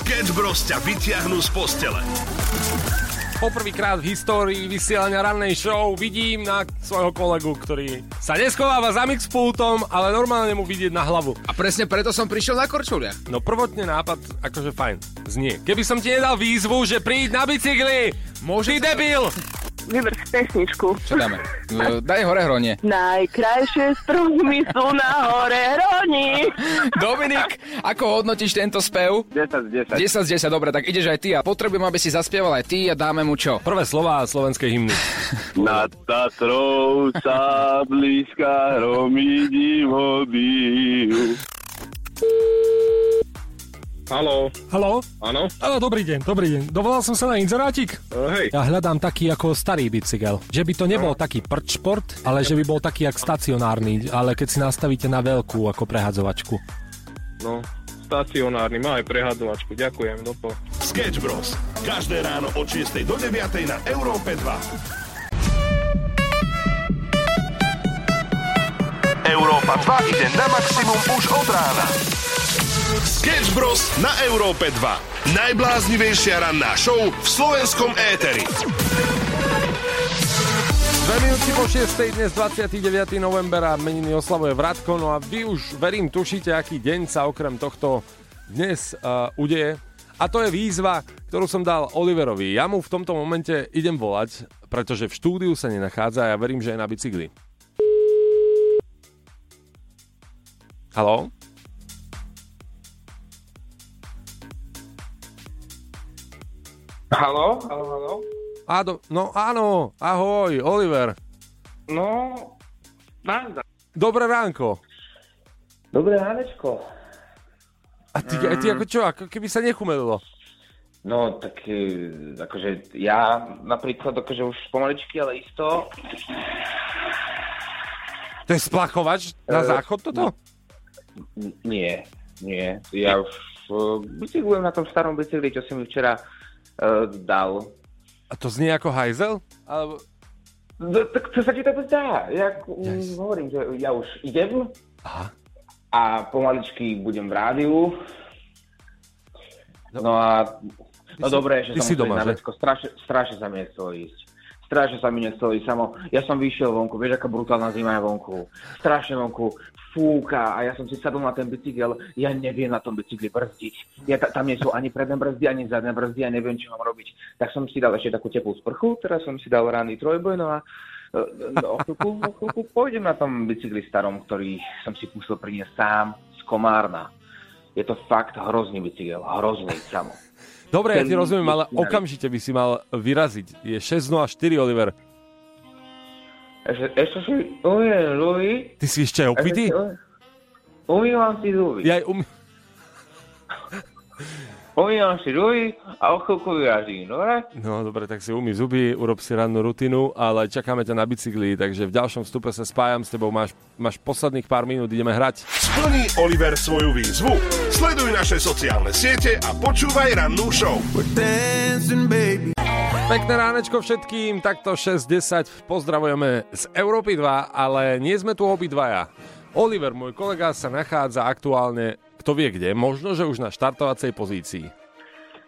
Sketch Bros ťa vyťahnú z postele. Poprvýkrát v histórii vysielania rannej show vidím na svojho kolegu, ktorý sa neschováva za mixpultom, ale normálne mu vidieť na hlavu. A presne preto som prišiel na korčulia. No prvotne nápad, akože fajn, znie. Keby som ti nedal výzvu, že príď na bicykli, Môže ty debil! Vyber si pesničku. Čo dáme? No, daj hore hronie. Najkrajšie stromy sú na hore hroni. Dominik, ako hodnotíš tento spev? 10 z 10. 10 z 10, dobre, tak ideš aj ty a potrebujem, aby si zaspieval aj ty a dáme mu čo? Prvé slova slovenskej hymny. Nad Tatrou sa blízka hromí divody. Halo, Haló? áno? Áno, dobrý deň, dobrý deň. Dovolal som sa na inzerátik? Uh, hej, Ja hľadám taký ako starý bicykel. Že by to nebol taký prčport, ale že by bol taký jak stacionárny, ale keď si nastavíte na veľkú ako prehadzovačku. no, stacionárny, má aj prehádzovačku, ďakujem, dopo. Sketch Bros. Každé ráno od 6 do 9 na Európe 2. Európa 2 ide na maximum už od rána. Sketch Bros. na Európe 2. Najbláznivejšia ranná show v slovenskom éteri. Dve minúty po 6. dnes 29. november a meniny oslavuje Vratko, no a vy už verím tušíte, aký deň sa okrem tohto dnes uh, udeje. A to je výzva, ktorú som dal Oliverovi. Ja mu v tomto momente idem volať, pretože v štúdiu sa nenachádza a ja verím, že je na bicykli. Haló? Halo, halo, halo. Áno, no áno, ahoj, Oliver. No, nazdar. Dobré ránko. Dobré ránečko. A ty, a ty ako čo, ako keby sa nechumelilo. No, tak e, akože ja napríklad akože už pomaličky, ale isto. To je splachovač na Eh, záchod toto? N- nie, nie. Ja už uh, bicyklujem na tom starom bicykli, čo si mi včera uh, dal. A to znie ako hajzel? Alebo... No, tak to sa ti tak zdá. Ja Yes. yes. hovorím, že ja už idem Aha. a pomaličky budem v rádiu. No a no si- dobre, že som si doma, na vecko. Strašne, strašne sa mi nechcelo ísť. Strašne sa mi nechcelo ísť samo. Ja som vyšiel vonku, vieš, aká brutálna zima je vonku. Strašne vonku fúka a ja som si sadol na ten bicykel, ja neviem na tom bicykli brzdiť. Ja, ta, tam nie sú ani predné brzdy, ani zadné brzdy, ja neviem, čo mám robiť. Tak som si dal ešte takú teplú sprchu, teraz som si dal ranný trojboj, no a e, no, o chvíľku, o chvíľku pôjdem na tom bicykli starom, ktorý som si musel priniesť sám z Komárna. Je to fakt hrozný bicykel, hrozný samo. Dobre, ja ti Ten- rozumiem, ale ten- okamžite by si mal vyraziť. Je 6.04, Oliver. Ešte, si umiem zuby. Ty si ešte aj opitý? Umývam si zuby. Ja aj um... Umývam si zuby a o chvíľku vyrazím, dobre? No dobre, tak si umý zuby, urob si rannú rutinu, ale čakáme ťa na bicykli, takže v ďalšom vstupe sa spájam s tebou, máš, máš posledných pár minút, ideme hrať. Splní Oliver svoju výzvu. Sleduj naše sociálne siete a počúvaj rannú show. Pekné ránečko všetkým, takto 6.10 pozdravujeme z Európy 2, ale nie sme tu obidvaja. Oliver, môj kolega, sa nachádza aktuálne, kto vie kde, možno, že už na štartovacej pozícii.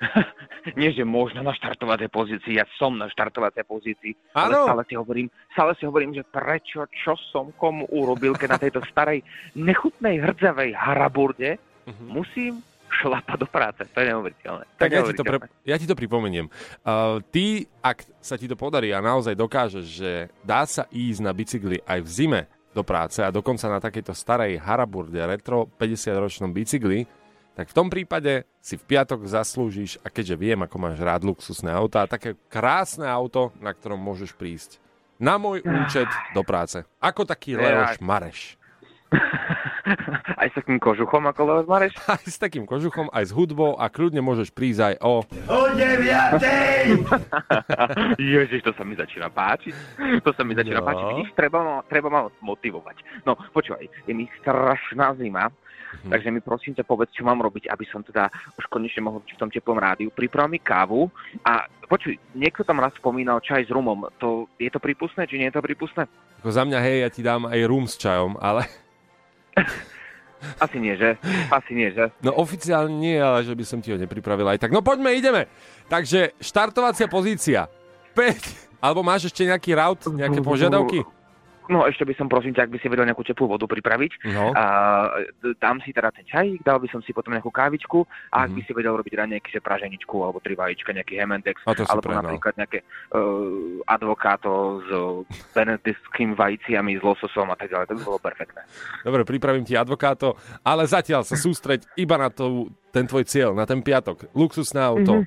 Nie, že možno na štartovacej pozícii, ja som na štartovacej pozícii. Áno. Ale stále si hovorím, stále si hovorím, že prečo, čo som komu urobil, keď na tejto starej, nechutnej, hrdzavej haraburde musím šlapať do práce. To je neuveriteľné. To Tak je ja ti, to pre, ja ti to pripomeniem. Uh, ty, ak sa ti to podarí a naozaj dokážeš, že dá sa ísť na bicykli aj v zime do práce a dokonca na takejto starej Haraburde retro 50-ročnom bicykli, tak v tom prípade si v piatok zaslúžiš, a keďže viem, ako máš rád luxusné auta, také krásne auto, na ktorom môžeš prísť na môj účet do práce. Ako taký Leoš Mareš. Aj s takým kožuchom, ako Leos Mareš? Aj s takým kožuchom, aj s hudbou a kľudne môžeš prísť aj o... Ježiš, to sa mi začína páčiť. To sa mi začína No. páčiť. Vidíš, treba ma, treba ma motivovať. No, počúvaj, je mi strašná zima, Mhm. takže mi prosím ťa povedz, čo mám robiť, aby som teda už konečne mohol byť v tom teplom rádiu. Priprav mi kávu a počuj, niekto tam raz spomínal čaj s rumom. To, je to prípustné, či nie je to prípustné? Ako za mňa, hej, ja ti dám aj rum s čajom, ale... Asi nie, že? Asi nie, že? No oficiálne nie, ale že by som ti ho nepripravil aj tak. No poďme, ideme. Takže štartovacia pozícia. 5. Alebo máš ešte nejaký route, nejaké požiadavky? No ešte by som prosím ťa, ak by si vedel nejakú teplú vodu pripraviť. No. A, dám si teda ten čaj, dal by som si potom nejakú kávičku a ak Mhm. by si vedel robiť ranejky, že praženičku alebo tri vajíčka, nejaký Hemendex, alebo prehnal. napríklad nejaké uh, advokáto s benediktským vajciami, s lososom a tak ďalej. To by bolo perfektné. Dobre, pripravím ti advokáto, ale zatiaľ sa sústreď iba na to, ten tvoj cieľ, na ten piatok. Luxusné auto.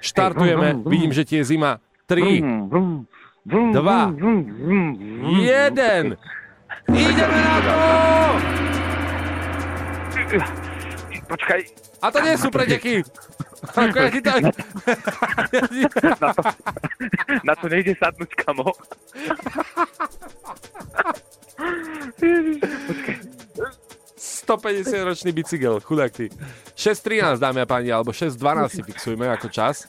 Štartujeme, vidím, že ti je zima. 3, Vrum, vrum, vrum, Dva. 1. Ideme na to! Počkaj, A to nie sú preteky. Ako ja ti to... na to, na to nejde sadnúť, kamo. 150 ročný bicykel, chudák ty. 6.13 dámy a páni, alebo 6.12 si fixujme ako čas.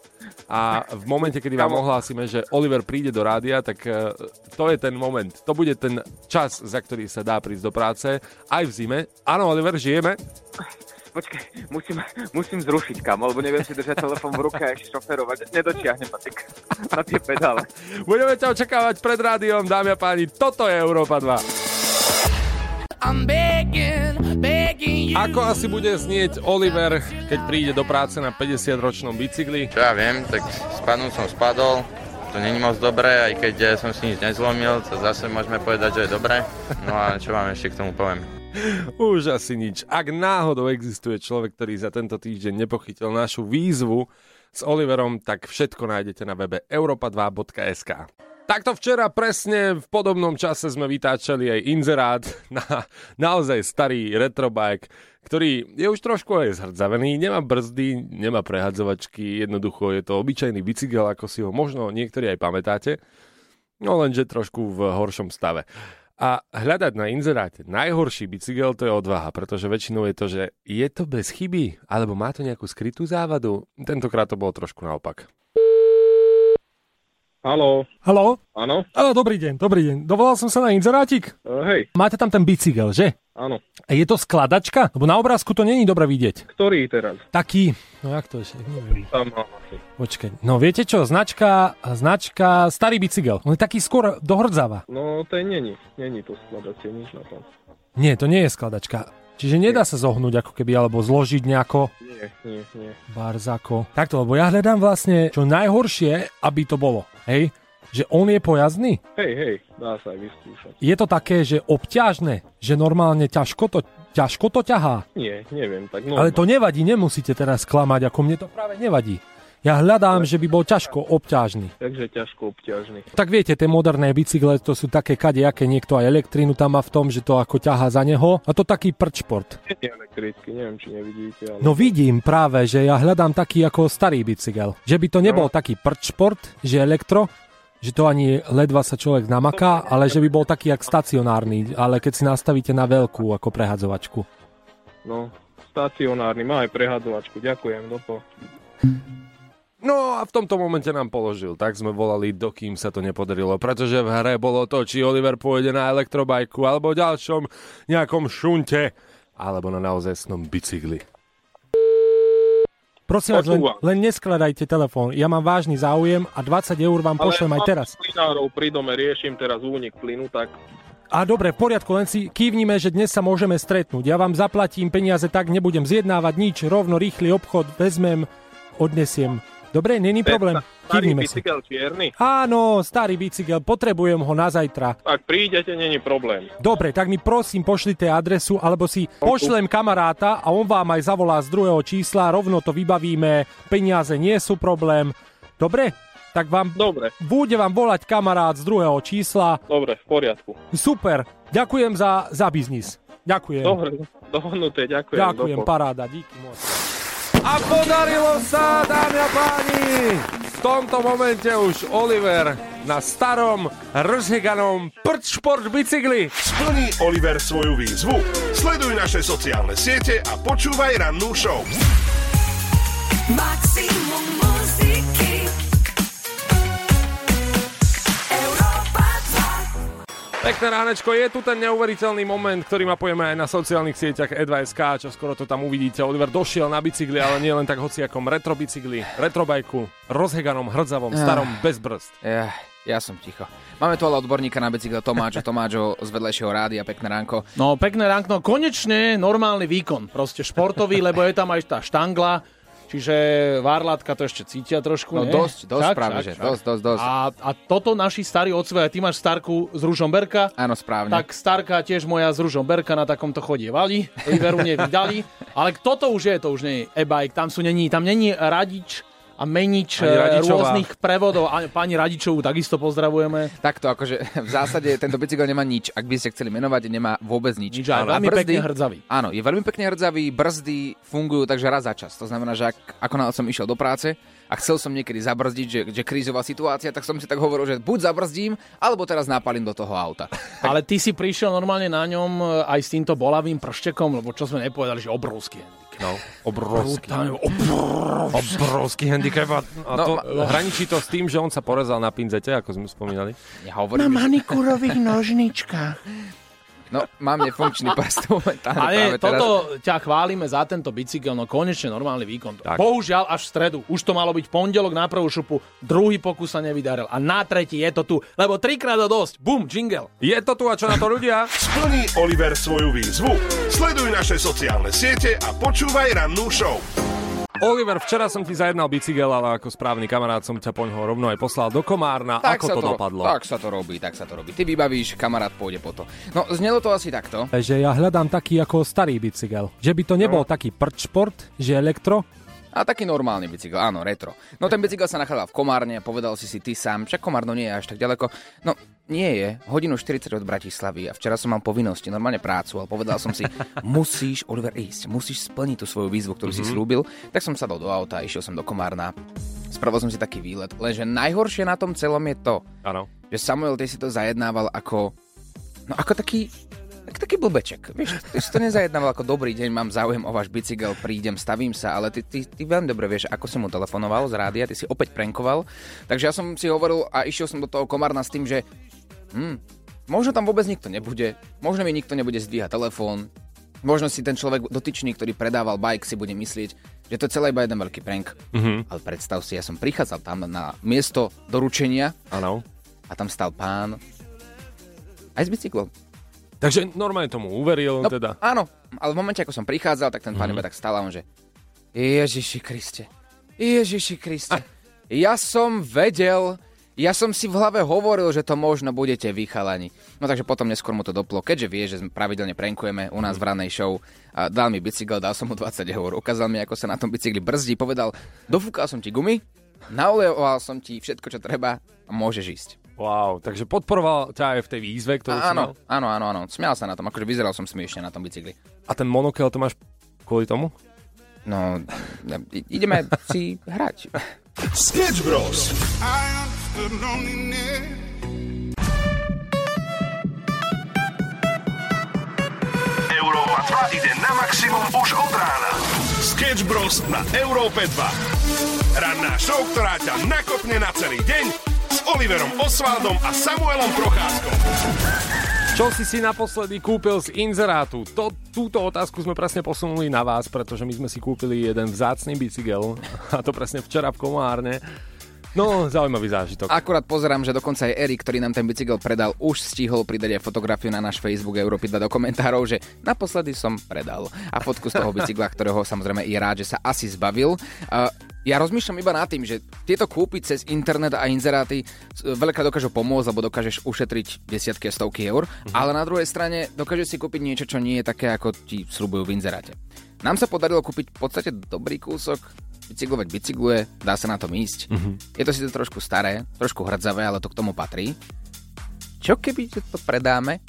A v momente, kedy vám ohlásime, že Oliver príde do rádia, tak eh, to je ten moment. To bude ten čas, za ktorý sa dá prísť do práce, aj v zime. Áno, Oliver, žijeme. Počkaj, musím, musím zrušiť, kamo, lebo neviem si držať telefón v ruke a šoferovať. Nedočiahnem patik na tie pedále. Budeme ťa očakávať pred rádiom, dámy a páni. Toto je Európa 2. Ako asi bude znieť Oliver, keď príde do práce na 50-ročnom bicykli? Čo ja viem, tak spadnúť som spadol, to není moc dobré, aj keď eh, som si nič nezlomil, to zase môžeme povedať, že je dobré. No a čo vám ešte k tomu poviem? Už asi nič. Ak náhodou existuje človek, ktorý za tento týždeň nepochytil našu výzvu s Oliverom, tak všetko nájdete na webe europa2.sk. Takto včera presne v podobnom čase sme vytáčali aj inzerát na naozaj starý retrobike, ktorý je už trošku aj zhrdzavený, nemá brzdy, nemá prehadzovačky, jednoducho je to obyčajný bicykel, ako si ho možno niektorí aj pamätáte, no lenže trošku v horšom stave. A hľadať na inzeráte najhorší bicykel to je odvaha, pretože väčšinou je to, že je to bez chyby, alebo má to nejakú skrytú závadu. Tentokrát to bolo trošku naopak. Haló, Haló? áno? Áno, dobrý deň, dobrý deň. Dovolal som sa na inzerátik. E, hej, Máte tam ten bicykel, že? áno. A je to skladačka? Lebo na obrázku to není dobre vidieť. Ktorý teraz? Taký, no jak to ešte, neviem. Tam. Počkaj, no viete čo, značka, značka, starý bicykel. On je taký skôr dohrdzáva. No, to není. Není to skladacie nič na tom. Nie, to nie je skladačka. Čiže nedá sa zohnúť ako keby, alebo zložiť nejako Nie, nie, nie. barzako. Takto, lebo ja hľadám vlastne čo najhoršie, aby to bolo. Hej? Že on je pojazdný. Hej, hej, dá sa aj vyskúšať. Je to také, že obťažné, že normálne ťažko to, ťažko to ťahá. Nie, neviem, tak no. Ale to nevadí, nemusíte teraz klamať, ako mne to práve nevadí. Ja hľadám, že by bol ťažko obťažný. Takže ťažko obťažný. Tak viete, tie moderné bicykle, to sú také kadejaké, niekto aj elektrínu tam má v tom, že to ako ťahá za neho. A to taký prčport. Nie elektrický, neviem, či nevidíte, ale... No vidím práve, že ja hľadám taký ako starý bicykel. Že by to nebol taký prčport, že elektro, že to ani ledva sa človek namaká, ale že by bol taký jak stacionárny, ale keď si nastavíte na veľkú ako prehadzovačku. No, stacionárny, má aj prehadzovačku, ďakujem, dopo. No a v tomto momente nám položil, tak sme volali, dokým sa to nepodarilo, pretože v hre bolo to, či Oliver pôjde na elektrobajku, alebo ďalšom nejakom šunte, alebo na naozajstnom bicykli. Prosím vás, len, len neskladajte telefón. Ja mám vážny záujem a 20 eur vám pošlem aj teraz. Plinárov pri dome riešim teraz únik plynu, tak A dobre, v poriadku, len si kývnime, že dnes sa môžeme stretnúť. Ja vám zaplatím peniaze tak, nebudem zjednávať nič, rovno rýchly obchod vezmem, odnesiem. Dobre, není problém. starý Kývnime si. bicykel čierny. Áno, starý bicykel, potrebujem ho na zajtra. Ak prídete, není problém. Dobre, tak mi prosím pošlite adresu, alebo si pošlem kamaráta a on vám aj zavolá z druhého čísla, rovno to vybavíme, peniaze nie sú problém. Dobre? Tak vám, Dobre, bude vám volať kamarát z druhého čísla. dobre, v poriadku. Super, ďakujem za, za biznis. Ďakujem. Dobre, dohodnuté, ďakujem. Ďakujem, dopo. paráda, díky moc. A podarilo sa, dámy a páni! V tomto momente už Oliver na starom, rozheganom prčport bicykli. Splní Oliver svoju výzvu? Sleduj naše sociálne siete a počúvaj rannú show. Maximum Pekné ránečko, je tu ten neuveriteľný moment, ktorý mapujeme aj na sociálnych sieťach E2SK, čo skoro to tam uvidíte. Oliver došiel na bicykli, ale nie len tak hociakom retrobicykli, retrobajku, rozheganom, hrdzavom, starom, bez brzd. Ja, ja som ticho. Máme tu ale odborníka na bicykel Tomáča Tomáčo z vedľajšieho rádia. Pekné ránko. No, pekné ránkno, konečne normálny výkon, proste športový, lebo je tam aj tá štangla, čiže várlatka to ešte cítia trošku, No nie? dosť, dosť Však, práve, však, že však. dosť, dosť, dosť. A, a toto naši starí otcovia, ty máš starku z Ružomberka, Áno, správne. tak starka tiež moja z Ružomberka na takomto chodievali, Iveru nevydali, ale toto už je, to už nie je e-bike, tam sú není, tam není radič a menič eh, rôznych prevodov. A pani Radičovú takisto pozdravujeme. Takto, akože v zásade tento bicykel nemá nič. Ak by ste chceli menovať, nemá vôbec nič. Nič, aj A veľmi brzdy- pekne hrdzavý. Áno, je veľmi pekne hrdzavý, brzdy fungujú takže raz za čas. To znamená, že ak, ako náhle som išiel do práce a chcel som niekedy zabrzdiť, že, že krízová situácia, tak som si tak hovoril, že buď zabrzdím, alebo teraz napalím do toho auta. Ale ty si prišiel normálne na ňom eh, aj s týmto bolavým prštekom, lebo čo sme nepovedali, že obrovský handicap. No, obrovský. Brutálne, obrovský. Obrovský handicap a, a No, to ma- hraničí to s tým, že on sa porezal na pinzete, ako sme spomínali. Nehovorím, že... manikurových nožničkách. No, mám nefunkčný prst momentálne Ale práve teraz. toto ťa chválime za tento bicykel, no konečne normálny výkon. Tak. Bohužiaľ až v stredu. Už to malo byť pondelok na prvú šupu, druhý pokus sa nevydaril a na tretí je to tu, lebo trikrát to dosť. Bum, jingle. Je to tu a čo na to ľudia? Splní Oliver svoju výzvu. Sleduj naše sociálne siete a počúvaj rannú show. Oliver, včera som ti zajednal bicykel, ale ako správny kamarát som ťa poňho rovno aj poslal do Komárna. Tak ako sa to, dopadlo? Tak sa to robí, tak sa to robí. Ty vybavíš, kamarát pôjde po to. No, znelo to asi takto. že ja hľadám taký ako starý bicykel. Že by to nebol taký prčport, že elektro, A taký normálny bicykel, áno, retro. No ten bicykel sa nachádzal v Komárne, povedal si si ty sám, však Komárno nie je až tak ďaleko. No, nie je, hodinu 40 od Bratislavy a včera som mal povinnosti, normálne prácu, ale povedal som si, musíš, Oliver, ísť, musíš splniť tú svoju výzvu, ktorú mm-hmm. si slúbil. Tak som sadol do auta, išiel som do Komárna, spravil som si taký výlet, lenže najhoršie na tom celom je to, Áno. že Samuel, ty si to zajednával ako, no ako taký, tak, taký blbeček. Vieš, ty si to nezajednával ako dobrý deň, mám záujem o váš bicykel, prídem, stavím sa, ale ty, ty, ty veľmi dobre vieš, ako si mu telefonoval z rádia, ty si opäť prenkoval. Takže ja som si hovoril a išiel som do toho komárna s tým, že hm, možno tam vôbec nikto nebude, možno mi nikto nebude zdvíhať telefón, možno si ten človek dotyčný, ktorý predával bike, si bude myslieť, že to je celé iba jeden veľký prank. Mhm. Ale predstav si, ja som prichádzal tam na miesto doručenia Áno. a tam stal pán aj s bicyklom. Takže normálne tomu uveril, No, teda. áno, ale v momente, ako som prichádzal, tak ten pán Mhm. iba tak stal a on že Ježiši Kriste, Ježiši Kriste, ja som vedel, ja som si v hlave hovoril, že to možno budete vy chalani. No takže potom neskôr mu to doplo, keďže vie, že sme pravidelne prankujeme u nás v ranej show. A dal mi bicykel, dal som mu 20 eur, ukázal mi, ako sa na tom bicykli brzdí, povedal, dofúkal som ti gumy, naolejoval som ti všetko, čo treba a môžeš ísť. Wow, takže podporoval ťa aj v tej výzve, ktorú si Áno, mal. áno, áno, áno, smial sa na tom, akože vyzeral som smiešne na tom bicykli. A ten monokel to máš kvôli tomu? No, ideme si hrať. Sketch Bros. Európa 2 ide na maximum už od rána. Sketch Bros. na Európe 2. Ranná show, ktorá ťa nakopne na celý deň s Oliverom Osvaldom a Samuelom Procházkom. Čo si si naposledy kúpil z inzerátu? To, túto otázku sme presne posunuli na vás, pretože my sme si kúpili jeden vzácný bicykel a to presne včera v Komárne. No, zaujímavý zážitok. Akurát pozerám, že dokonca aj Erik, ktorý nám ten bicykel predal, už stihol pridať aj fotografiu na náš Facebook Európy 2 do komentárov, že naposledy som predal. A fotku z toho bicykla, ktorého samozrejme je rád, že sa asi zbavil. Uh, ja rozmýšľam iba nad tým, že tieto kúpiť cez internet a inzeráty uh, veľká dokážu pomôcť, lebo dokážeš ušetriť desiatky a stovky eur, ale na druhej strane dokážeš si kúpiť niečo, čo nie je také, ako ti slúbujú v inzeráte. Nám sa podarilo kúpiť v podstate dobrý kúsok, bicyklovať bicykluje, dá sa na tom ísť. Mm-hmm. Je to síce trošku staré, trošku hrdzavé, ale to k tomu patrí. Čo keby to predáme,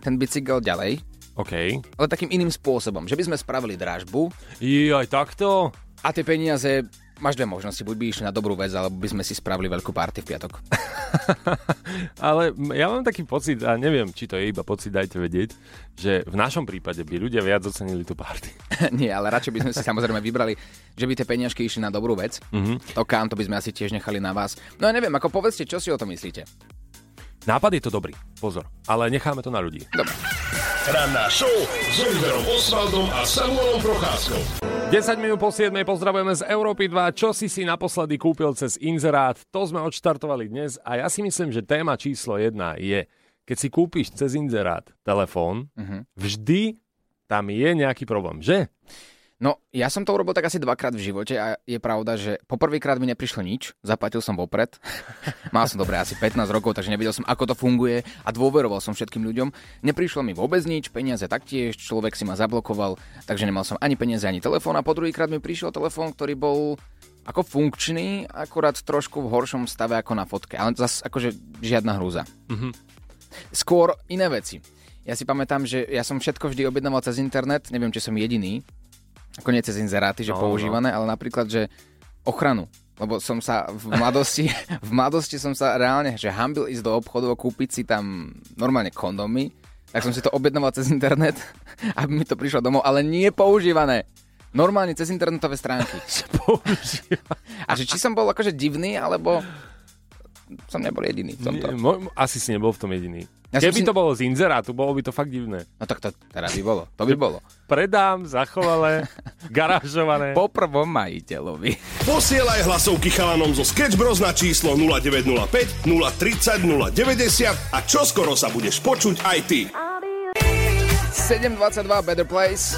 ten bicykel ďalej, OK. ale takým iným spôsobom, že by sme spravili dražbu Jaj, takto? a tie peniaze, máš dve možnosti, buď by išli na dobrú vec, alebo by sme si spravili veľkú party v piatok. Ale ja mám taký pocit, a neviem, či to je iba pocit, dajte vedieť, že v našom prípade by ľudia viac ocenili tú party. Nie, ale radšej by sme si samozrejme vybrali, že by tie peniažky išli na dobrú vec. Mm-hmm. To kam, to by sme asi tiež nechali na vás. No ja neviem, ako povedzte, čo si o to myslíte? Nápad je to dobrý, pozor, ale necháme to na ľudí. Ranná show s Oliverom Osvaldom a Samuelom Procházkou. 10 minút po 7 pozdravujeme z Európy 2. Čo si si naposledy kúpil cez inzerát? To sme odštartovali dnes a ja si myslím, že téma číslo 1 je, keď si kúpiš cez inzerát telefón, Mhm. vždy tam je nejaký problém, že? No, ja som to urobil tak asi dvakrát v živote a je pravda, že poprvýkrát mi neprišlo nič, zaplatil som vopred. Mal som dobre asi 15 rokov, takže nevedel som, ako to funguje a dôveroval som všetkým ľuďom. Neprišlo mi vôbec nič, peniaze taktiež, človek si ma zablokoval, takže nemal som ani peniaze, ani telefón a po druhýkrát mi prišiel telefón, ktorý bol ako funkčný, akurát trošku v horšom stave ako na fotke, ale zase akože žiadna hrúza. Mhm. Skôr iné veci. Ja si pamätám, že ja som všetko vždy objednával cez internet, neviem, či som jediný, ako nie cez inzeráty, že No, no, používané, ale napríklad, že ochranu. Lebo som sa v mladosti, v mladosti som sa reálne, že hambil ísť do obchodu a kúpiť si tam normálne kondomy, tak som si to objednával cez internet, aby mi to prišlo domov, ale nie používané. Normálne cez internetové stránky. A že či som bol akože divný, alebo som nebol jediný v tomto. Nie, mo- asi si nebol v tom jediný. Ja Keby si- to bolo z inzerátu, bolo by to fakt divné. No tak to teraz by bolo. To by bolo. Predám, zachovalé, garážované. Po prvom majiteľovi. Posielaj hlasovky chalanom zo Sketch Bros na číslo 0905 030 090 a čoskoro sa budeš počuť aj ty. 7.22 Better Place.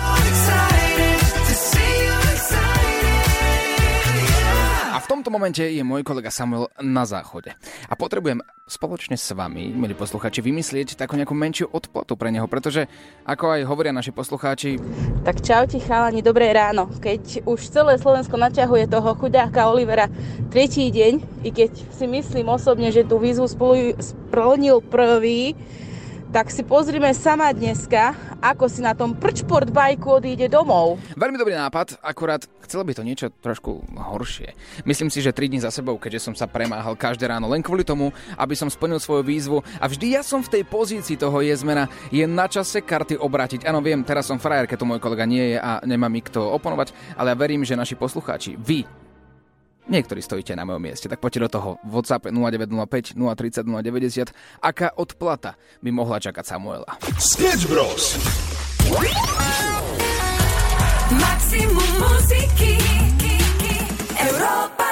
Tomto momente je môj kolega Samuel na záchode. A potrebujem spoločne s vami, milí poslucháči, vymyslieť takú nejakú menšiu odplatu pre neho, pretože ako aj hovoria naši poslucháči, Tak čaute chalani, dobré ráno. Keď už celé Slovensko naťahuje toho chudáka Olivera tretí deň, i keď si myslím osobne, že tú výzvu splnil prvý, tak si pozrime sama dneska, ako si na tom prčport bajku odíde domov. Veľmi dobrý nápad, akurát chcelo by to niečo trošku horšie. Myslím si, že 3 dní za sebou, keďže som sa premáhal každé ráno len kvôli tomu, aby som splnil svoju výzvu a vždy ja som v tej pozícii toho jezmena, je na čase karty obrátiť. Áno, viem, teraz som frajer, keď to môj kolega nie je a nemá mi kto oponovať, ale ja verím, že naši poslucháči, vy, Niektorí stojíte na mojom mieste, tak poďte do toho. WhatsApp 0905 030 090. Aká odplata by mohla čakať Samuela? Sketch Bros. Maximum muziky Európa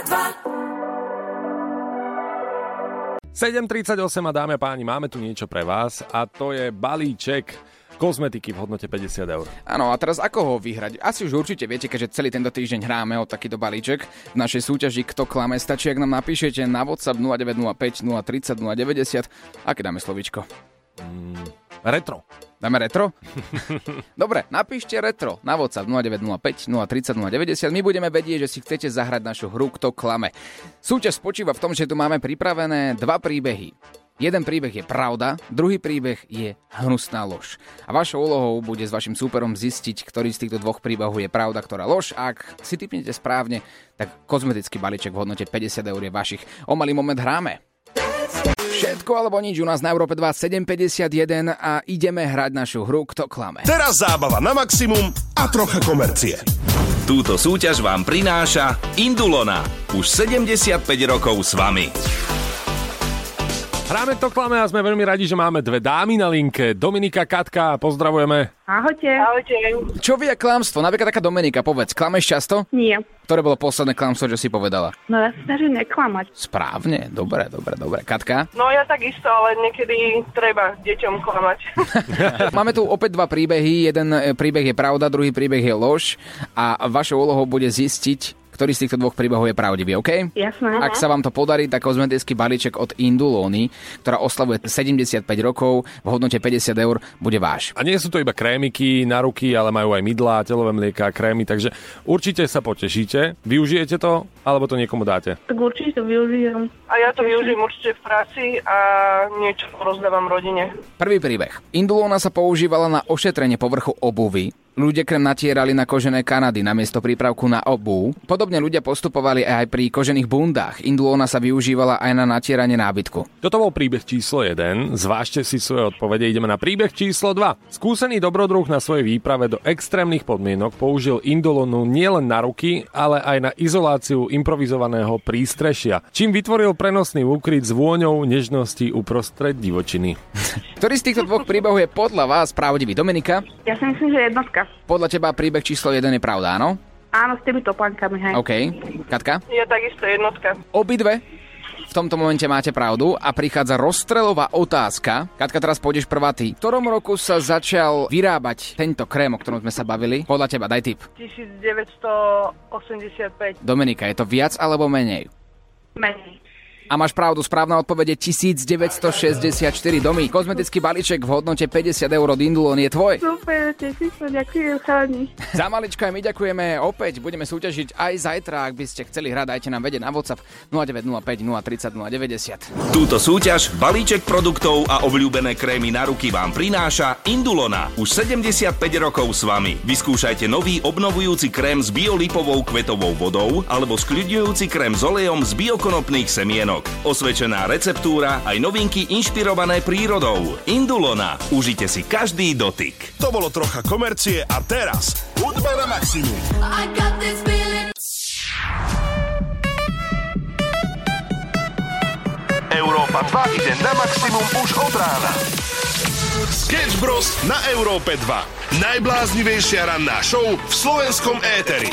7.38 a dáme a páni, máme tu niečo pre vás a to je balíček kozmetiky v hodnote 50 eur. Áno, a teraz ako ho vyhrať? Asi už určite viete, keďže celý tento týždeň hráme o takýto balíček. V našej súťaži Kto klame stačí, ak nám napíšete na WhatsApp 0905 030 090. Aké dáme slovíčko? Retro. Dáme retro? Dobre, napíšte retro na WhatsApp 0905 030 090. My budeme vedieť, že si chcete zahrať našu hru Kto klame. Súťaž spočíva v tom, že tu máme pripravené dva príbehy. Jeden príbeh je pravda, druhý príbeh je hnusná lož. A vašou úlohou bude s vašim súperom zistiť, ktorý z týchto dvoch príbehov je pravda, ktorá lož. A ak si typnete správne, tak kozmetický balíček v hodnote 50 eur je vašich. O malý moment hráme. Všetko alebo nič u nás na Európe 2 751 a ideme hrať našu hru Kto klame. Teraz zábava na maximum a trocha komercie. Túto súťaž vám prináša Indulona. Už 75 rokov s vami. Hráme to klame a sme veľmi radi, že máme dve dámy na linke. Dominika, Katka, pozdravujeme. Ahojte. Ahojte. Čo vie klamstvo? Napríklad taká Dominika, povedz, klameš často? Nie. Ktoré bolo posledné klamstvo, čo si povedala? No ja sa snažím neklamať. Správne, dobre, dobre, dobre. Katka? No ja takisto, ale niekedy treba deťom klamať. Máme tu opäť dva príbehy. Jeden e, príbeh je pravda, druhý príbeh je lož. A vašou úlohou bude zistiť, ktorý z týchto dvoch príbehov je pravdivý, OK? Jasné. Ak sa vám to podarí, tak kozmetický balíček od Indulóny, ktorá oslavuje 75 rokov v hodnote 50 eur, bude váš. A nie sú to iba krémiky na ruky, ale majú aj mydlá, telové mlieka, krémy, takže určite sa potešíte. Využijete to, alebo to niekomu dáte? Tak určite to využijem. A ja to využijem určite v práci a niečo rozdávam rodine. Prvý príbeh. Indulóna sa používala na ošetrenie povrchu obuvy, Ľudia krem natierali na kožené Kanady namiesto prípravku na obu. Podobne ľudia postupovali aj pri kožených bundách. Indulóna sa využívala aj na natieranie nábytku. Toto bol príbeh číslo 1. Zvážte si svoje odpovede. Ideme na príbeh číslo 2. Skúsený dobrodruh na svojej výprave do extrémnych podmienok použil indolonu nielen na ruky, ale aj na izoláciu improvizovaného prístrešia, čím vytvoril prenosný úkryt s vôňou nežnosti uprostred divočiny. Ktorý z týchto dvoch príbehov je podľa vás pravdivý? Dominika? Ja si myslím, že jednotka. Podľa teba príbeh číslo 1 je pravda, áno? Áno, s tými topánkami, hej. OK. Katka? Ja takisto jednotka. Obidve v tomto momente máte pravdu a prichádza rozstrelová otázka. Katka, teraz pôjdeš prvá ty. V ktorom roku sa začal vyrábať tento krém, o ktorom sme sa bavili? Podľa teba, daj tip. 1985. Dominika, je to viac alebo menej? Menej. A máš pravdu, správna odpoveď je 1964 domy. Kozmetický balíček v hodnote 50 eur od Indulon je tvoj. Super, teším sa, ďakujem chalani. Za malička aj my ďakujeme. Opäť budeme súťažiť aj zajtra. Ak by ste chceli hrať, dajte nám vedieť na WhatsApp 0905 030 090. Túto súťaž, balíček produktov a obľúbené krémy na ruky vám prináša Indulona. Už 75 rokov s vami. Vyskúšajte nový obnovujúci krém s biolipovou kvetovou vodou alebo skľudňujúci krém s olejom z biokonopných semienok. Osvedčená receptúra aj novinky inšpirované prírodou. Indulona. Užite si každý dotyk. To bolo trocha komercie a teraz hudba na maximum. I got this feeling. Európa 2 ide na maximum už od rána. Sketch Bros. na Európe 2. Najbláznivejšia ranná show v slovenskom éteri.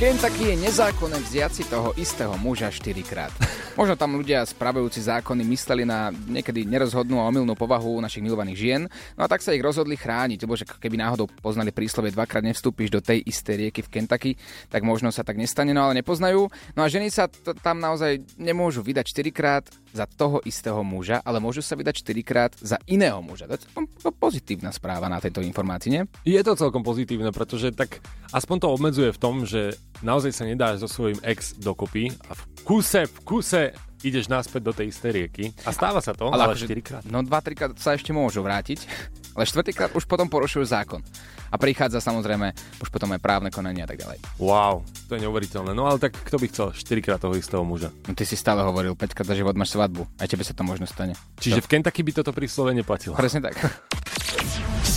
Kentucky je nezákonné vziať si toho istého muža 4 krát. Možno tam ľudia spravujúci zákony mysleli na niekedy nerozhodnú a omylnú povahu našich milovaných žien, no a tak sa ich rozhodli chrániť, lebo že keby náhodou poznali príslovie dvakrát nevstúpiš do tej istej rieky v Kentucky, tak možno sa tak nestane, no ale nepoznajú. No a ženy sa t- tam naozaj nemôžu vydať 4 krát za toho istého muža, ale môžu sa vydať 4 krát za iného muža. To je pozitívna správa na tejto informácii, nie? Je to celkom pozitívne, pretože tak aspoň to obmedzuje v tom, že naozaj sa nedáš so svojím ex dokopy a v kuse, v kuse ideš naspäť do tej istej rieky. A stáva sa to, ale, ale akože- 4 krát. No 2-3 krát sa ešte môžu vrátiť, ale štvrtýkrát už potom porušujú zákon. A prichádza samozrejme už potom aj právne konanie a tak ďalej. Wow, to je neuveriteľné. No ale tak kto by chcel 4 krát toho istého muža? No ty si stále hovoril, 5 krát za život máš svadbu. Aj tebe sa to možno stane. Čiže v Kentucky by toto príslove neplatilo. Presne tak.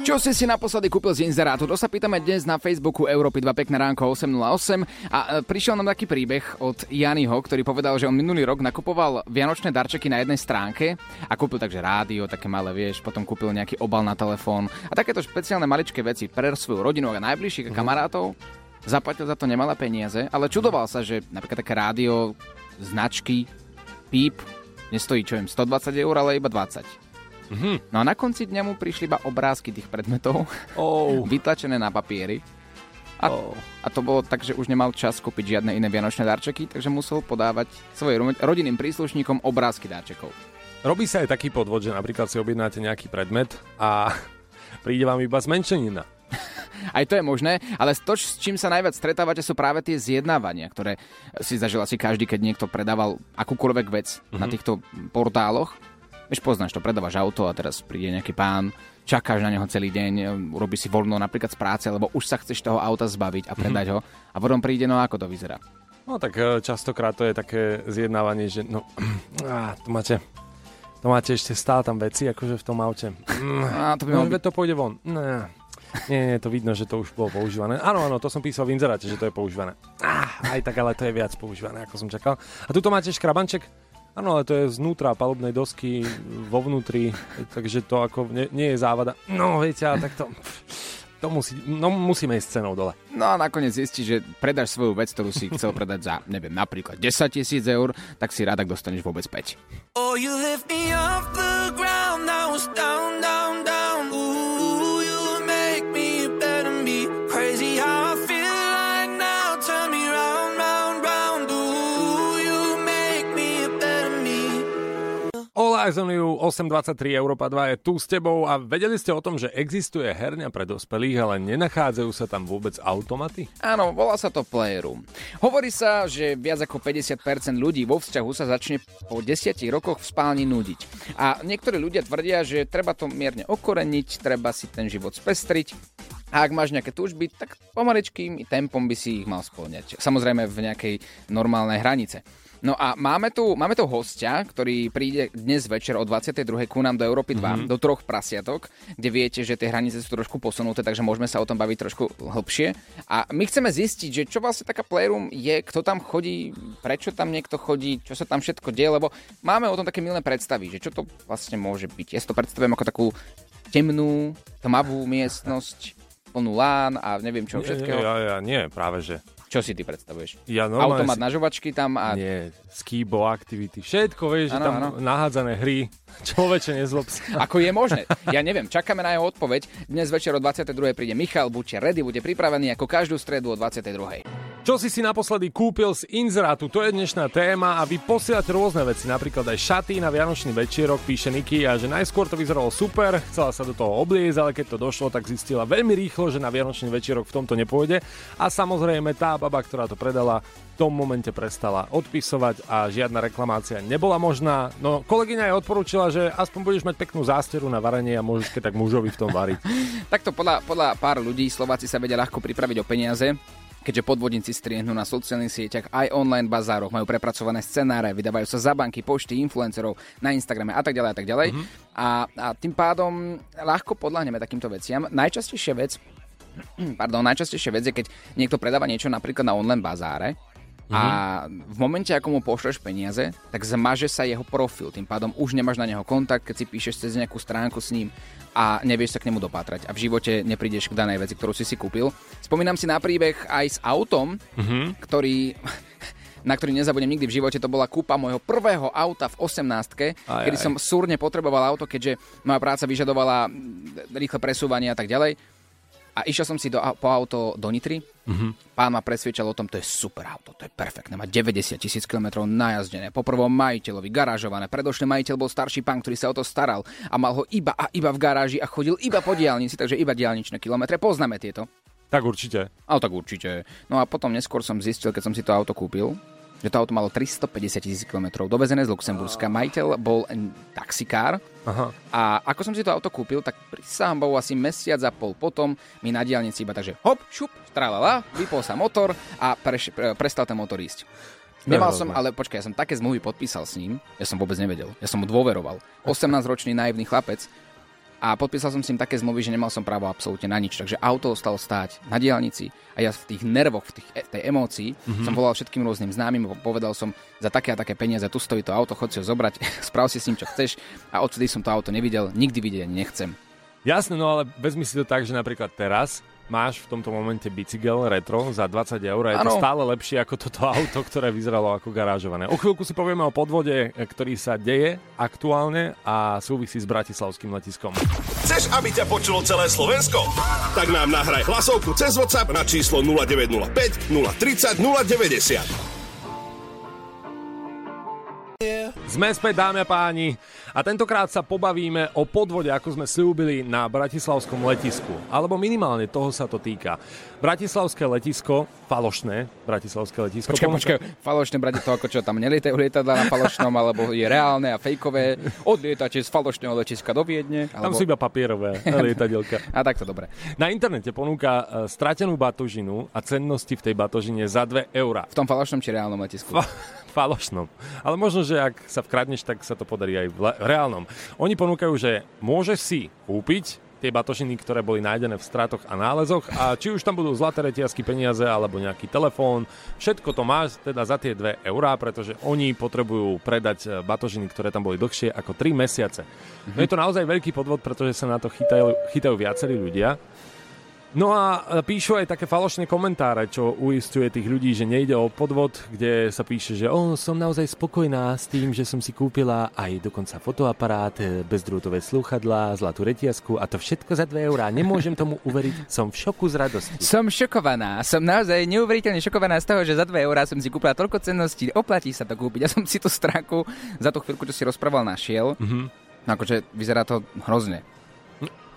Čo si si naposledy kúpil z inzerátu? To sa pýtame dnes na Facebooku Európy 2 pekné ránko 808 a e, prišiel nám taký príbeh od Janiho, ktorý povedal, že on minulý rok nakupoval vianočné darčeky na jednej stránke a kúpil takže rádio, také malé, vieš, potom kúpil nejaký obal na telefón a takéto špeciálne maličké veci pre svoju rodinu a najbližších Mhm. kamarátov. Zaplatil za to nemalé peniaze, ale čudoval sa, že napríklad také rádio, značky, píp, nestojí čo im 120 eur, ale iba 20. Mhm. No a na konci dňa mu prišli iba obrázky tých predmetov, oh. vytlačené na papieri. A, Oh. a to bolo tak, že už nemal čas kúpiť žiadne iné vianočné darčeky, takže musel podávať svojim ro- rodinným príslušníkom obrázky darčekov. Robí sa aj taký podvod, že napríklad si objednáte nejaký predmet a príde vám iba zmenšenina. Aj to je možné, ale to, s čím sa najviac stretávate, sú práve tie zjednávania, ktoré si zažil asi každý, keď niekto predával akúkoľvek vec mm-hmm. na týchto portáloch. Vieš, poznáš to, predávaš auto a teraz príde nejaký pán, čakáš na neho celý deň, urobí si voľno napríklad z práce, lebo už sa chceš toho auta zbaviť a predať ho a potom príde, no ako to vyzerá. No tak e, častokrát to je také zjednávanie, že no, á, tu máte, to máte ešte stále tam veci, akože v tom aute. A to by no, malo byť- to pôjde von. Nie. Nie, nie, to vidno, že to už bolo používané. Áno, áno, to som písal v inzeráte, že to je používané. Ah, aj tak, ale to je viac používané, ako som čakal. A tuto máte škrabanček. Áno, ale to je znútra palubnej dosky, vo vnútri, takže to ako nie, nie je závada. No, viete, ale tak to, to musí, no, musíme ísť cenou dole. No a nakoniec zistí, že predáš svoju vec, ktorú si chcel predať za, neviem, napríklad 10 tisíc eur, tak si rád, ak dostaneš vôbec 5. Oh, you lift me off the ground. I was down, down. You 823 Európa 2 je tu s tebou a vedeli ste o tom, že existuje herňa pre dospelých, ale nenachádzajú sa tam vôbec automaty? Áno, volá sa to Playroom. Hovorí sa, že viac ako 50% ľudí vo vzťahu sa začne po 10 rokoch v spálni nudiť. A niektorí ľudia tvrdia, že treba to mierne okoreniť, treba si ten život spestriť a ak máš nejaké túžby, tak pomaličkým tempom by si ich mal spĺňať. Samozrejme v nejakej normálnej hranice. No a máme tu, máme tu hostia, ktorý príde dnes večer o 22. ku nám do Európy 2, mm-hmm. do troch prasiatok, kde viete, že tie hranice sú trošku posunuté, takže môžeme sa o tom baviť trošku hlbšie. A my chceme zistiť, že čo vlastne taká Playroom je, kto tam chodí, prečo tam niekto chodí, čo sa tam všetko deje, lebo máme o tom také milé predstavy, že čo to vlastne môže byť. Ja si to predstavujem ako takú temnú, tmavú miestnosť, plnú lán a neviem čo všetkého. Ja, ja, nie, práve že. Čo si ty predstavuješ? Ja normálne Automat si- na žovačky tam a... Nie, skibo, activity, všetko, vieš, že Áno, tam áno. nahádzané hry. Človeče, nezlob sa. Ako je možné? Ja neviem, čakáme na jeho odpoveď. Dnes večer o 22. príde Michal, buďte ready, buďte pripravení ako každú stredu o 22. Čo si si naposledy kúpil z inzerátu? To je dnešná téma a vy posielate rôzne veci, napríklad aj šaty na Vianočný večierok, píše Niky a že najskôr to vyzeralo super, chcela sa do toho obliecť, ale keď to došlo, tak zistila veľmi rýchlo, že na Vianočný večierok v tomto nepôjde a samozrejme tá baba, ktorá to predala, v tom momente prestala odpisovať a žiadna reklamácia nebola možná. No kolegyňa jej odporúčila, že aspoň budeš mať peknú zásteru na varenie a môžeš keď tak mužovi v tom variť. Takto podľa, podľa pár ľudí Slováci sa vedia ľahko pripraviť o peniaze, keďže podvodníci striehnú na sociálnych sieťach aj online bazároch, majú prepracované scenáre, vydávajú sa za banky, pošty, influencerov na Instagrame a tak ďalej a tak ďalej. Mhm. Mm-hmm. A, a tým pádom ľahko podľahneme takýmto veciam. Najčastejšia vec, pardon, najčastejšia vec je, keď niekto predáva niečo napríklad na online bazáre, a v momente, ako mu pošleš peniaze, tak zmaže sa jeho profil. Tým pádom už nemáš na neho kontakt, keď si píšeš cez nejakú stránku s ním a nevieš sa k nemu dopatrať. A v živote neprídeš k danej veci, ktorú si si kúpil. Spomínam si na príbeh aj s autom, Mhm. ktorý na ktorý nezabudnem nikdy v živote, to bola kúpa môjho prvého auta v 18 Aj, kedy aj. som súrne potreboval auto, keďže moja práca vyžadovala rýchle presúvanie a tak ďalej. A išiel som si do, po auto do Nitry. Mhm. Pán ma presviečal o tom, to je super auto, to je perfektné, má 90 tisíc km najazdené, po prvom majiteľovi, garážované. Predošlý majiteľ bol starší pán, ktorý sa o to staral a mal ho iba a iba v garáži a chodil iba po diálnici, takže iba diálničné kilometre. Poznáme tieto. Tak určite. Ale tak určite. No a potom neskôr som zistil, keď som si to auto kúpil, že to auto malo 350 tisíc km dovezené z Luxemburska. Majiteľ bol taxikár Aha. a ako som si to auto kúpil, tak prisahám bol asi mesiac a pol potom mi na diálnici iba takže hop, šup, tralala, vypol sa motor a preš, pre, prestal ten motor ísť. Nemal som, ale počkaj, ja som také zmluvy podpísal s ním, ja som vôbec nevedel, ja som mu dôveroval. 18-ročný naivný chlapec a podpísal som s ním také zmluvy, že nemal som právo absolútne na nič. Takže auto ostalo stáť na diálnici a ja v tých nervoch, v, tých, v tej emócii Mhm. mm-hmm. som volal všetkým rôznym známym, povedal som za také a také peniaze, tu stojí to auto, chod si ho zobrať, sprav si s ním čo chceš a odtedy som to auto nevidel, nikdy vidieť nechcem. Jasné, no ale vezmi si to tak, že napríklad teraz máš v tomto momente bicykel retro za 20 eur a je to Áno. stále lepšie ako toto auto, ktoré vyzeralo ako garážované. O chvíľku si povieme o podvode, ktorý sa deje aktuálne a súvisí s bratislavským letiskom. Chceš, aby ťa počulo celé Slovensko? Tak nám nahraj hlasovku cez WhatsApp na číslo 0905 030 090. Sme späť, dámy a páni, a tentokrát sa pobavíme o podvode, ako sme slúbili na Bratislavskom letisku. Alebo minimálne toho sa to týka. Bratislavské letisko, falošné Bratislavské letisko. Počkaj, počkaj, falošné to ako čo, tam nelietajú lietadla na falošnom, alebo je reálne a fejkové. Odlietate z falošného letiska do Viedne. Tam alebo... sú iba papierové lietadielka. A takto dobre. Na internete ponúka e, stratenú batožinu a cennosti v tej batožine za 2 eurá. V tom falošnom či reálnom letisku? Fa- falošnom. Ale možno, že ak sa vkradneš, tak sa to podarí aj v le- reálnom. Oni ponúkajú, že môžeš si kúpiť tie batožiny, ktoré boli nájdené v stratoch a nálezoch a či už tam budú zlaté reťazky, peniaze alebo nejaký telefón, všetko to máš teda za tie 2 eurá, pretože oni potrebujú predať e, batožiny, ktoré tam boli dlhšie ako 3 mesiace. No je to naozaj veľký podvod, pretože sa na to chytajú, chytajú viacerí ľudia. No a píšu aj také falošné komentáre, čo uistuje tých ľudí, že nejde o podvod, kde sa píše, že oh, som naozaj spokojná s tým, že som si kúpila aj dokonca fotoaparát, e, bezdrôtové slúchadlá, zlatú retiasku a to všetko za 2 eurá. Nemôžem tomu uveriť, som v šoku z radosti. Som šokovaná, som naozaj neuveriteľne šokovaná z toho, že za 2 eurá som si kúpila toľko cenností, oplatí sa to kúpiť. Ja som si tú stránku za tú chvíľku, čo si rozprával, našiel. Mhm. No akože vyzerá to hrozne.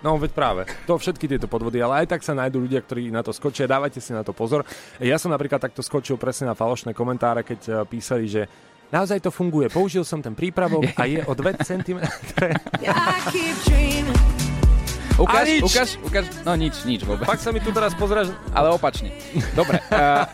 No veď práve, to všetky tieto podvody, ale aj tak sa nájdú ľudia, ktorí na to skočia, dávajte si na to pozor. Ja som napríklad takto skočil presne na falošné komentáre, keď eh, písali, že naozaj to funguje, použil som ten prípravok a je o 2 cm. Ukáž, A nič. ukáž, ukáž. No nič, nič vôbec. Fakt sa mi tu teraz pozráš. Ale opačne. Dobre. Uh,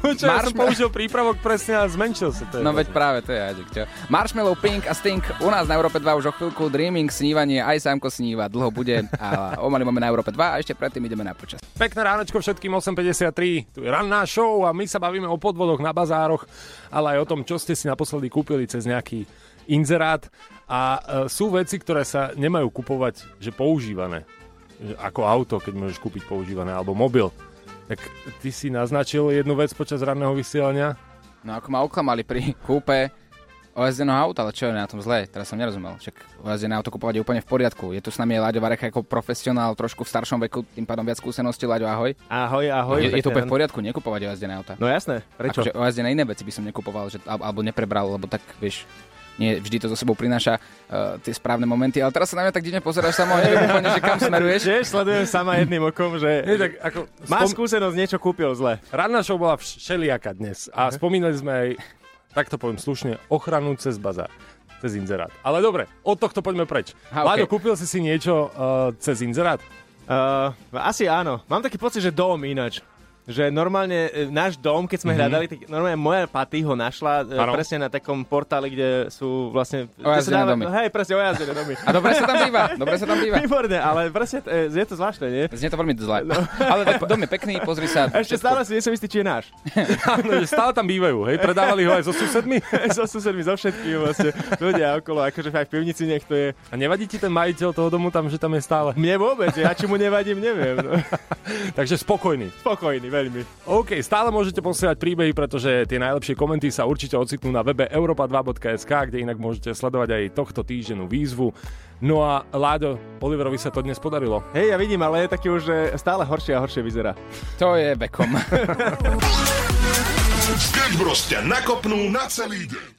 Čo, ja som použil prípravok presne a zmenšil sa to. je no veď práve, to je Aďek, čo? Marshmallow, Pink a Stink u nás na Európe 2 už o chvíľku. Dreaming, snívanie, aj sámko sníva, dlho bude. A o malý máme na Európe 2 a ešte predtým ideme na počas. Pekné ránečko všetkým 8.53, tu je ranná show a my sa bavíme o podvodoch na bazároch, ale aj o tom, čo ste si naposledy kúpili cez nejaký inzerát a e, sú veci, ktoré sa nemajú kupovať, že používané. Ako auto, keď môžeš kúpiť používané, alebo mobil. Tak ty si naznačil jednu vec počas ranného vysielania. No ako ma oklamali pri kúpe ojazdeného auta, ale čo je na tom zlé? Teraz som nerozumel. Však ojazdené auto kupovať je úplne v poriadku. Je tu s nami Láďo Vareka ako profesionál, trošku v staršom veku, tým pádom viac skúseností. Láďo, ahoj. Ahoj, ahoj. Je, je to úplne v poriadku, nekupovať ojazdené auta. No jasné, prečo? Akože ojazdené iné veci by som nekupoval, že, al- alebo neprebral, lebo tak, vieš, nie vždy to zo sebou prináša uh, tie správne momenty, ale teraz sa na mňa tak divne pozeráš samo, neviem úplne, že kam smeruješ. Vieš, sledujem sama jedným okom, že Nie, tak ako, má spom- skúsenosť, niečo kúpil zle. Ranná show bola všelijaká dnes a spomínali sme aj, tak to poviem slušne, ochranu cez bazár cez inzerát. Ale dobre, od tohto poďme preč. Ha, Láďo, okej. kúpil si si niečo uh, cez inzerát? Uh, asi áno. Mám taký pocit, že dom ináč. Že normálne e, náš dom, keď sme Mhm. mm-hmm. hľadali, tak normálne moja paty ho našla e, Áno. presne na takom portáli, kde sú vlastne... Ojazdené domy. Hej, presne ojazdené domy. A dobre sa tam býva, dobre sa tam býva. Výborné, ale presne e, je to zvláštne, nie? Znie to veľmi zle. No. Ale dom je pekný, pozri sa. Ešte stále si nie som istý, či je náš. Stále tam bývajú, hej? Predávali ho aj so susedmi? so susedmi, so všetkým vlastne. Ľudia okolo, akože aj v pivnici nech to je. A nevadí ti ten majiteľ toho domu tam, že tam je stále? Mne vôbec, ja či mu nevadím, neviem. No. Takže spokojný. Spokojný, veľmi. OK, stále môžete posielať príbehy, pretože tie najlepšie komenty sa určite ocitnú na webe europa2.sk, kde inak môžete sledovať aj tohto týždennú výzvu. No a Láďo, Oliverovi sa to dnes podarilo. Hej, ja vidím, ale je taký už, že stále horšie a horšie vyzerá. To je vekom. Sketch nakopnú na celý deň.